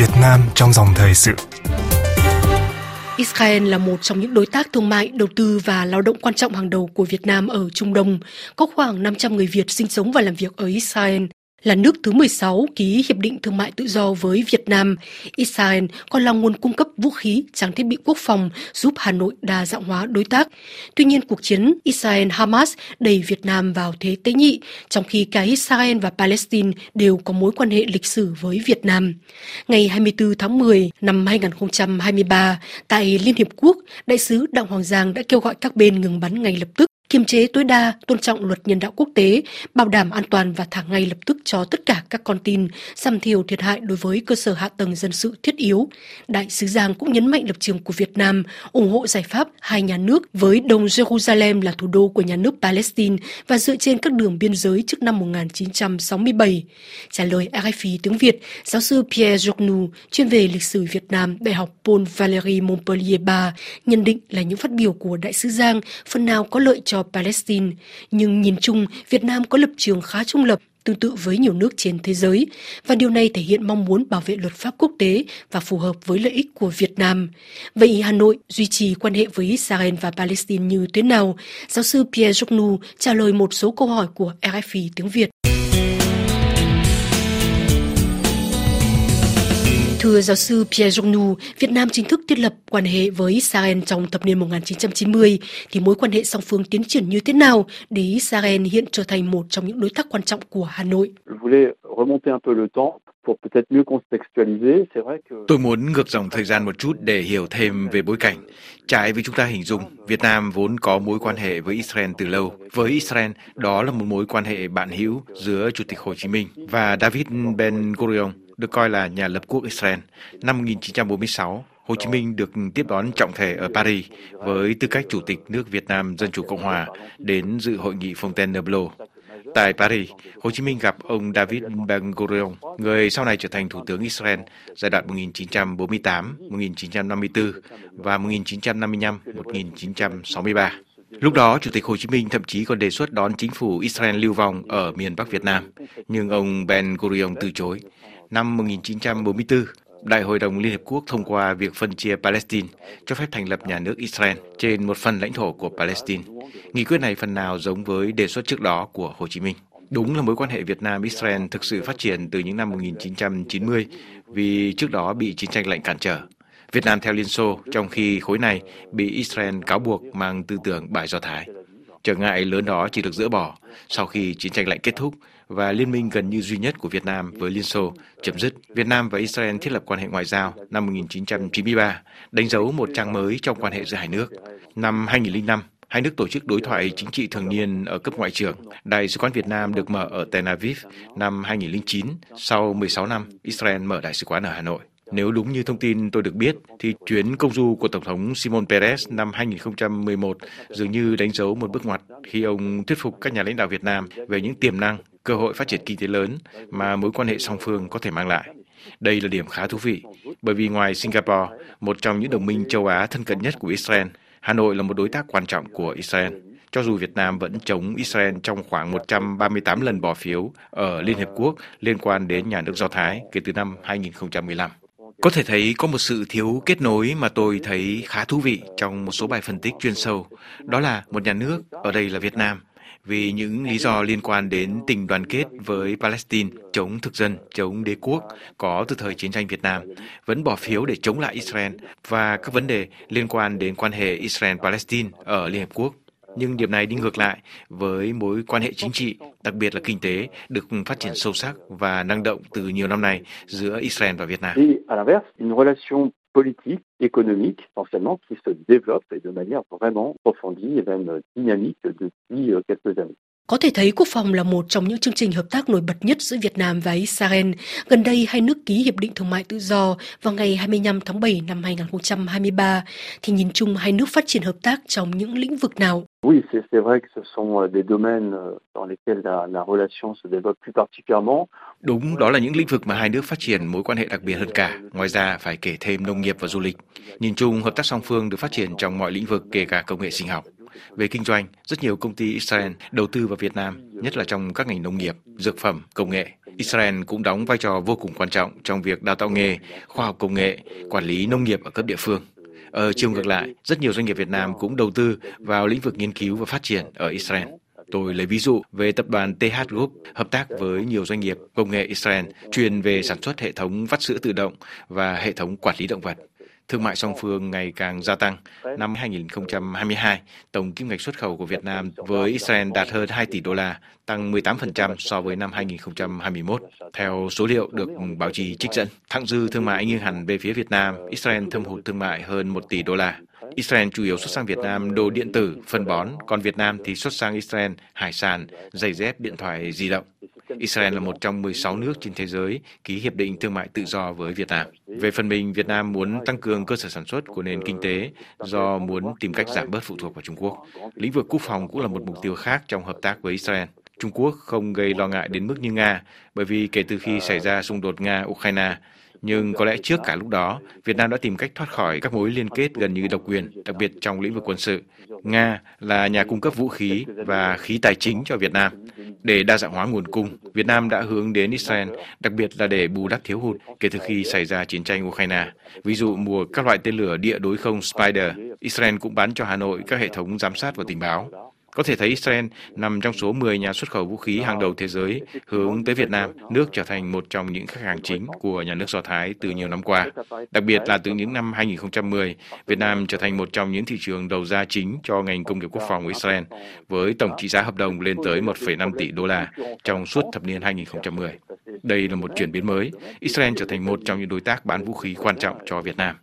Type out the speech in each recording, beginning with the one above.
Việt Nam trong dòng thời sự. Israel là một trong những đối tác thương mại, đầu tư và lao động quan trọng hàng đầu của Việt Nam ở Trung Đông. Có khoảng 500 người Việt sinh sống và làm việc ở Israel là nước thứ 16 ký hiệp định thương mại tự do với Việt Nam, Israel còn là nguồn cung cấp vũ khí, trang thiết bị quốc phòng giúp Hà Nội đa dạng hóa đối tác. Tuy nhiên, cuộc chiến Israel-Hamas đẩy Việt Nam vào thế tế nhị, trong khi cả Israel và Palestine đều có mối quan hệ lịch sử với Việt Nam. Ngày 24 tháng 10 năm 2023, tại Liên Hiệp Quốc, Đại sứ Đặng Hoàng Giang đã kêu gọi các bên ngừng bắn ngay lập tức kiềm chế tối đa, tôn trọng luật nhân đạo quốc tế, bảo đảm an toàn và thả ngay lập tức cho tất cả các con tin, giảm thiểu thiệt hại đối với cơ sở hạ tầng dân sự thiết yếu. Đại sứ Giang cũng nhấn mạnh lập trường của Việt Nam, ủng hộ giải pháp hai nhà nước với Đông Jerusalem là thủ đô của nhà nước Palestine và dựa trên các đường biên giới trước năm 1967. Trả lời RFI tiếng Việt, giáo sư Pierre Journou, chuyên về lịch sử Việt Nam, Đại học Paul Valéry Montpellier III, nhận định là những phát biểu của Đại sứ Giang phần nào có lợi cho Palestine, nhưng nhìn chung Việt Nam có lập trường khá trung lập tương tự với nhiều nước trên thế giới và điều này thể hiện mong muốn bảo vệ luật pháp quốc tế và phù hợp với lợi ích của Việt Nam. Vậy Hà Nội duy trì quan hệ với Israel và Palestine như thế nào? Giáo sư Pierre Jocnou trả lời một số câu hỏi của RFI tiếng Việt. Thưa giáo sư Pierre Journou, Việt Nam chính thức thiết lập quan hệ với Israel trong thập niên 1990, thì mối quan hệ song phương tiến triển như thế nào để Israel hiện trở thành một trong những đối tác quan trọng của Hà Nội? Tôi muốn ngược dòng thời gian một chút để hiểu thêm về bối cảnh. Trái với chúng ta hình dung, Việt Nam vốn có mối quan hệ với Israel từ lâu. Với Israel, đó là một mối quan hệ bạn hữu giữa Chủ tịch Hồ Chí Minh và David Ben Gurion, được coi là nhà lập quốc Israel. Năm 1946, Hồ Chí Minh được tiếp đón trọng thể ở Paris với tư cách Chủ tịch nước Việt Nam Dân Chủ Cộng Hòa đến dự hội nghị Fontainebleau. Tại Paris, Hồ Chí Minh gặp ông David Ben Gurion, người sau này trở thành Thủ tướng Israel giai đoạn 1948-1954 và 1955-1963. Lúc đó, Chủ tịch Hồ Chí Minh thậm chí còn đề xuất đón chính phủ Israel lưu vong ở miền Bắc Việt Nam, nhưng ông Ben Gurion từ chối. Năm 1944, Đại hội đồng Liên Hợp Quốc thông qua việc phân chia Palestine, cho phép thành lập nhà nước Israel trên một phần lãnh thổ của Palestine. Nghị quyết này phần nào giống với đề xuất trước đó của Hồ Chí Minh. Đúng là mối quan hệ Việt Nam-Israel thực sự phát triển từ những năm 1990 vì trước đó bị chiến tranh lạnh cản trở. Việt Nam theo Liên Xô, trong khi khối này bị Israel cáo buộc mang tư tưởng bài Do Thái. Trở ngại lớn đó chỉ được dỡ bỏ sau khi chiến tranh lạnh kết thúc và liên minh gần như duy nhất của Việt Nam với Liên Xô chấm dứt. Việt Nam và Israel thiết lập quan hệ ngoại giao năm 1993, đánh dấu một trang mới trong quan hệ giữa hai nước. Năm 2005, hai nước tổ chức đối thoại chính trị thường niên ở cấp ngoại trưởng. Đại sứ quán Việt Nam được mở ở Tel Aviv năm 2009. Sau 16 năm, Israel mở đại sứ quán ở Hà Nội. Nếu đúng như thông tin tôi được biết, thì chuyến công du của Tổng thống Simon Perez năm 2011 dường như đánh dấu một bước ngoặt khi ông thuyết phục các nhà lãnh đạo Việt Nam về những tiềm năng, cơ hội phát triển kinh tế lớn mà mối quan hệ song phương có thể mang lại. Đây là điểm khá thú vị, bởi vì ngoài Singapore, một trong những đồng minh châu Á thân cận nhất của Israel, Hà Nội là một đối tác quan trọng của Israel. Cho dù Việt Nam vẫn chống Israel trong khoảng 138 lần bỏ phiếu ở Liên Hợp Quốc liên quan đến nhà nước Do Thái kể từ năm 2015. Có thể thấy có một sự thiếu kết nối mà tôi thấy khá thú vị trong một số bài phân tích chuyên sâu. Đó là một nhà nước, ở đây là Việt Nam, vì những lý do liên quan đến tình đoàn kết với Palestine, chống thực dân, chống đế quốc có từ thời chiến tranh Việt Nam, vẫn bỏ phiếu để chống lại Israel và các vấn đề liên quan đến quan hệ Israel-Palestine ở Liên Hợp Quốc nhưng điểm này đi ngược lại với mối quan hệ chính trị, đặc biệt là kinh tế, được phát triển sâu sắc và năng động từ nhiều năm nay giữa Israel và Việt Nam. À politique, économique, essentiellement, qui se développe et de manière vraiment approfondie et même dynamique depuis euh, quelques années. Có thể thấy quốc phòng là một trong những chương trình hợp tác nổi bật nhất giữa Việt Nam và Israel. Gần đây, hai nước ký Hiệp định Thương mại Tự do vào ngày 25 tháng 7 năm 2023. Thì nhìn chung hai nước phát triển hợp tác trong những lĩnh vực nào? Oui, c'est vrai que ce sont euh, des domaines euh, dans lesquels la, la relation se développe plus particulièrement. Đúng, đó là những lĩnh vực mà hai nước phát triển mối quan hệ đặc biệt hơn cả. Ngoài ra, phải kể thêm nông nghiệp và du lịch. Nhìn chung, hợp tác song phương được phát triển trong mọi lĩnh vực, kể cả công nghệ sinh học. Về kinh doanh, rất nhiều công ty Israel đầu tư vào Việt Nam, nhất là trong các ngành nông nghiệp, dược phẩm, công nghệ. Israel cũng đóng vai trò vô cùng quan trọng trong việc đào tạo nghề, khoa học công nghệ, quản lý nông nghiệp ở cấp địa phương. Ở chiều ngược lại, rất nhiều doanh nghiệp Việt Nam cũng đầu tư vào lĩnh vực nghiên cứu và phát triển ở Israel. Tôi lấy ví dụ về tập đoàn TH Group hợp tác với nhiều doanh nghiệp công nghệ Israel chuyên về sản xuất hệ thống vắt sữa tự động và hệ thống quản lý động vật. Thương mại song phương ngày càng gia tăng. Năm 2022, tổng kim ngạch xuất khẩu của Việt Nam với Israel đạt hơn 2 tỷ đô la, tăng 18% so với năm 2021. Theo số liệu được báo chí trích dẫn, thặng dư thương mại nghiêng hẳn về phía Việt Nam, Israel thâm hụt thương mại hơn 1 tỷ đô la. Israel chủ yếu xuất sang Việt Nam đồ điện tử, phân bón, còn Việt Nam thì xuất sang Israel hải sản, giày dép, điện thoại di động. Israel là một trong 16 nước trên thế giới ký hiệp định thương mại tự do với Việt Nam. Về phần mình, Việt Nam muốn tăng cường cơ sở sản xuất của nền kinh tế do muốn tìm cách giảm bớt phụ thuộc vào Trung Quốc. Lĩnh vực quốc phòng cũng là một mục tiêu khác trong hợp tác với Israel. Trung Quốc không gây lo ngại đến mức như Nga, bởi vì kể từ khi xảy ra xung đột Nga-Ukraine, nhưng có lẽ trước cả lúc đó, Việt Nam đã tìm cách thoát khỏi các mối liên kết gần như độc quyền, đặc biệt trong lĩnh vực quân sự. Nga là nhà cung cấp vũ khí và khí tài chính cho Việt Nam. Để đa dạng hóa nguồn cung, Việt Nam đã hướng đến Israel, đặc biệt là để bù đắp thiếu hụt kể từ khi xảy ra chiến tranh Ukraine. Ví dụ mua các loại tên lửa địa đối không Spider, Israel cũng bán cho Hà Nội các hệ thống giám sát và tình báo. Có thể thấy Israel nằm trong số 10 nhà xuất khẩu vũ khí hàng đầu thế giới hướng tới Việt Nam, nước trở thành một trong những khách hàng chính của nhà nước Do Thái từ nhiều năm qua. Đặc biệt là từ những năm 2010, Việt Nam trở thành một trong những thị trường đầu ra chính cho ngành công nghiệp quốc phòng của Israel, với tổng trị giá hợp đồng lên tới 1,5 tỷ đô la trong suốt thập niên 2010. Đây là một chuyển biến mới. Israel trở thành một trong những đối tác bán vũ khí quan trọng cho Việt Nam.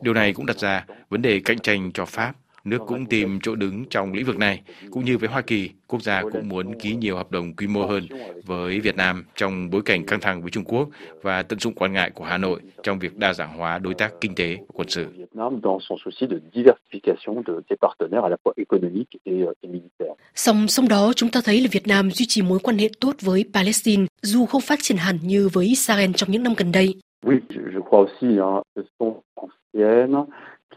Điều này cũng đặt ra vấn đề cạnh tranh cho Pháp Nước cũng tìm chỗ đứng trong lĩnh vực này, cũng như với Hoa Kỳ, quốc gia cũng muốn ký nhiều hợp đồng quy mô hơn với Việt Nam trong bối cảnh căng thẳng với Trung Quốc và tận dụng quan ngại của Hà Nội trong việc đa dạng hóa đối tác kinh tế và quân sự. Song song đó, chúng ta thấy là Việt Nam duy trì mối quan hệ tốt với Palestine, dù không phát triển hẳn như với Israel trong những năm gần đây. Oui, je crois aussi, hein, ce sont anciennes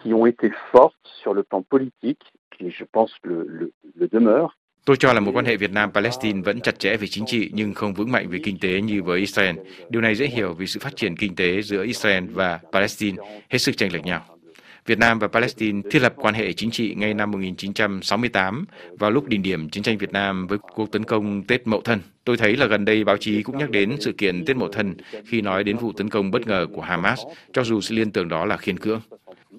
qui ont été fortes sur le plan politique, qui je pense le, le, le demeure. Tôi cho là mối quan hệ Việt Nam-Palestine vẫn chặt chẽ về chính trị nhưng không vững mạnh về kinh tế như với Israel. Điều này dễ hiểu vì sự phát triển kinh tế giữa Israel và Palestine hết sức chênh lệch nhau. Việt Nam và Palestine thiết lập quan hệ chính trị ngay năm 1968 vào lúc đỉnh điểm chiến tranh Việt Nam với cuộc tấn công Tết Mậu Thân. Tôi thấy là gần đây báo chí cũng nhắc đến sự kiện Tết Mậu Thân khi nói đến vụ tấn công bất ngờ của Hamas, cho dù sự liên tưởng đó là khiên cưỡng.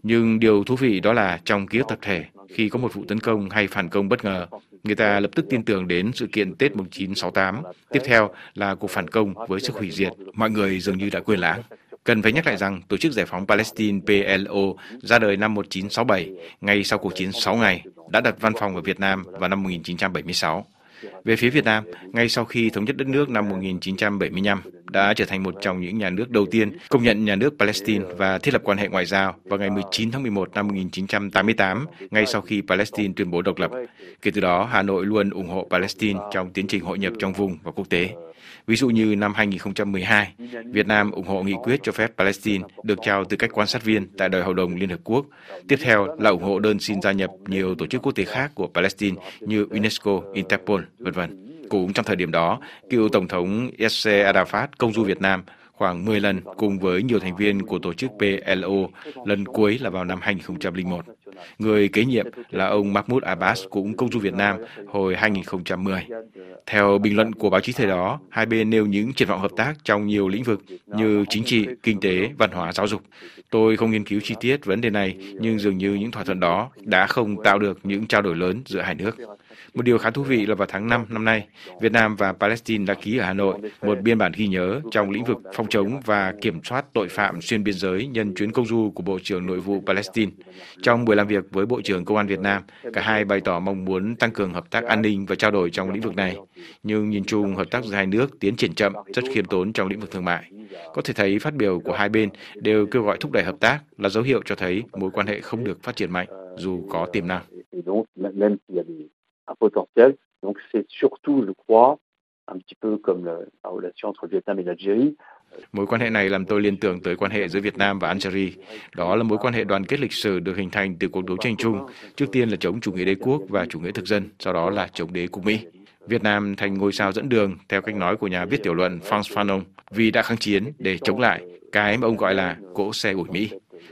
Nhưng điều thú vị đó là trong ký ức tập thể, khi có một vụ tấn công hay phản công bất ngờ, người ta lập tức tin tưởng đến sự kiện Tết 1968. Tiếp theo là cuộc phản công với sức hủy diệt. Mọi người dường như đã quên lãng. Cần phải nhắc lại rằng Tổ chức Giải phóng Palestine PLO ra đời năm 1967, ngay sau cuộc chiến 6 ngày, đã đặt văn phòng ở Việt Nam vào năm 1976. Về phía Việt Nam, ngay sau khi thống nhất đất nước năm 1975, đã trở thành một trong những nhà nước đầu tiên công nhận nhà nước Palestine và thiết lập quan hệ ngoại giao vào ngày 19 tháng 11 năm 1988, ngay sau khi Palestine tuyên bố độc lập. Kể từ đó, Hà Nội luôn ủng hộ Palestine trong tiến trình hội nhập trong vùng và quốc tế. Ví dụ như năm 2012, Việt Nam ủng hộ nghị quyết cho phép Palestine được trao tư cách quan sát viên tại Đại hội đồng Liên Hợp Quốc. Tiếp theo là ủng hộ đơn xin gia nhập nhiều tổ chức quốc tế khác của Palestine như UNESCO, Interpol, v.v. Cũng trong thời điểm đó, cựu Tổng thống Yasser Arafat công du Việt Nam khoảng 10 lần cùng với nhiều thành viên của tổ chức PLO, lần cuối là vào năm 2001. Người kế nhiệm là ông Mahmoud Abbas cũng công du Việt Nam hồi 2010. Theo bình luận của báo chí thời đó, hai bên nêu những triển vọng hợp tác trong nhiều lĩnh vực như chính trị, kinh tế, văn hóa, giáo dục. Tôi không nghiên cứu chi tiết vấn đề này, nhưng dường như những thỏa thuận đó đã không tạo được những trao đổi lớn giữa hai nước. Một điều khá thú vị là vào tháng 5 năm nay, Việt Nam và Palestine đã ký ở Hà Nội một biên bản ghi nhớ trong lĩnh vực phòng chống và kiểm soát tội phạm xuyên biên giới nhân chuyến công du của Bộ trưởng Nội vụ Palestine. Trong buổi làm việc với Bộ trưởng Công an Việt Nam, cả hai bày tỏ mong muốn tăng cường hợp tác an ninh và trao đổi trong lĩnh vực này. Nhưng nhìn chung, hợp tác giữa hai nước tiến triển chậm, rất khiêm tốn trong lĩnh vực thương mại. Có thể thấy phát biểu của hai bên đều kêu gọi thúc đẩy hợp tác là dấu hiệu cho thấy mối quan hệ không được phát triển mạnh dù có tiềm năng potentiel. Donc c'est surtout, je crois, un petit peu comme la, la relation entre le Vietnam et l'Algérie, Mối quan hệ này làm tôi liên tưởng tới quan hệ giữa Việt Nam và Algeria. Đó là mối quan hệ đoàn kết lịch sử được hình thành từ cuộc đấu tranh chung, trước tiên là chống chủ nghĩa đế quốc và chủ nghĩa thực dân, sau đó là chống đế quốc Mỹ. Việt Nam thành ngôi sao dẫn đường theo cách nói của nhà viết tiểu luận Franz Fanon vì đã kháng chiến để chống lại cái mà ông gọi là cỗ xe ủi Mỹ.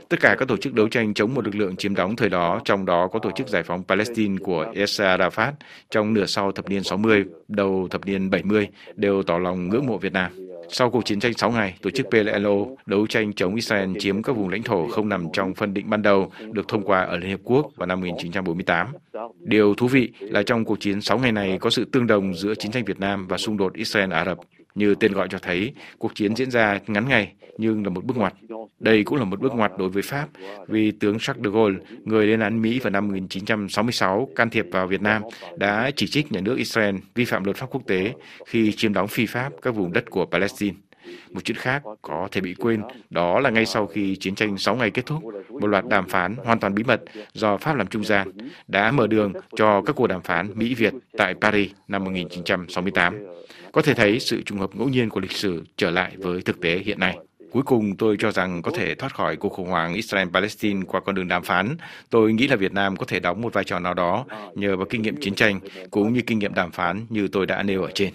Tất cả các tổ chức đấu tranh chống một lực lượng chiếm đóng thời đó, trong đó có tổ chức giải phóng Palestine của Yasser Arafat trong nửa sau thập niên 60, đầu thập niên 70 đều tỏ lòng ngưỡng mộ Việt Nam. Sau cuộc chiến tranh 6 ngày, tổ chức PLO đấu tranh chống Israel chiếm các vùng lãnh thổ không nằm trong phân định ban đầu được thông qua ở Liên Hiệp Quốc vào năm 1948. Điều thú vị là trong cuộc chiến 6 ngày này có sự tương đồng giữa chiến tranh Việt Nam và xung đột Israel-Ả Rập. Như tên gọi cho thấy, cuộc chiến diễn ra ngắn ngày nhưng là một bước ngoặt. Đây cũng là một bước ngoặt đối với Pháp vì tướng Jacques de Gaulle, người lên án Mỹ vào năm 1966 can thiệp vào Việt Nam, đã chỉ trích nhà nước Israel vi phạm luật pháp quốc tế khi chiếm đóng phi pháp các vùng đất của Palestine. Một chuyện khác có thể bị quên, đó là ngay sau khi chiến tranh 6 ngày kết thúc, một loạt đàm phán hoàn toàn bí mật do Pháp làm trung gian đã mở đường cho các cuộc đàm phán Mỹ-Việt tại Paris năm 1968. Có thể thấy sự trùng hợp ngẫu nhiên của lịch sử trở lại với thực tế hiện nay. Cuối cùng, tôi cho rằng có thể thoát khỏi cuộc khủng hoảng Israel-Palestine qua con đường đàm phán. Tôi nghĩ là Việt Nam có thể đóng một vai trò nào đó nhờ vào kinh nghiệm chiến tranh, cũng như kinh nghiệm đàm phán như tôi đã nêu ở trên.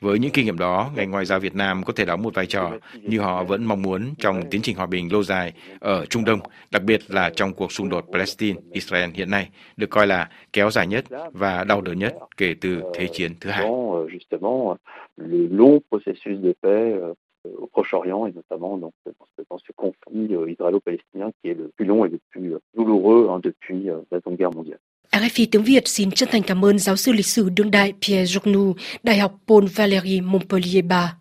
Với những kinh nghiệm đó, ngành ngoại giao Việt Nam có thể đóng một vai trò như họ vẫn mong muốn trong tiến trình hòa bình lâu dài ở Trung Đông, đặc biệt là trong cuộc xung đột Palestine-Israel hiện nay, được coi là kéo dài nhất và đau đớn nhất kể từ Thế chiến thứ hai. Euh, euh, euh, au Proche-Orient et notamment donc, dans ce conflit israélo-palestinien qui est le plus long et le plus douloureux hein, depuis la Seconde Guerre mondiale. À, RFI tiếng Việt xin chân thành cảm ơn giáo sư lịch sử đương đại Pierre Journou, Đại học Paul Valéry Montpellier 3.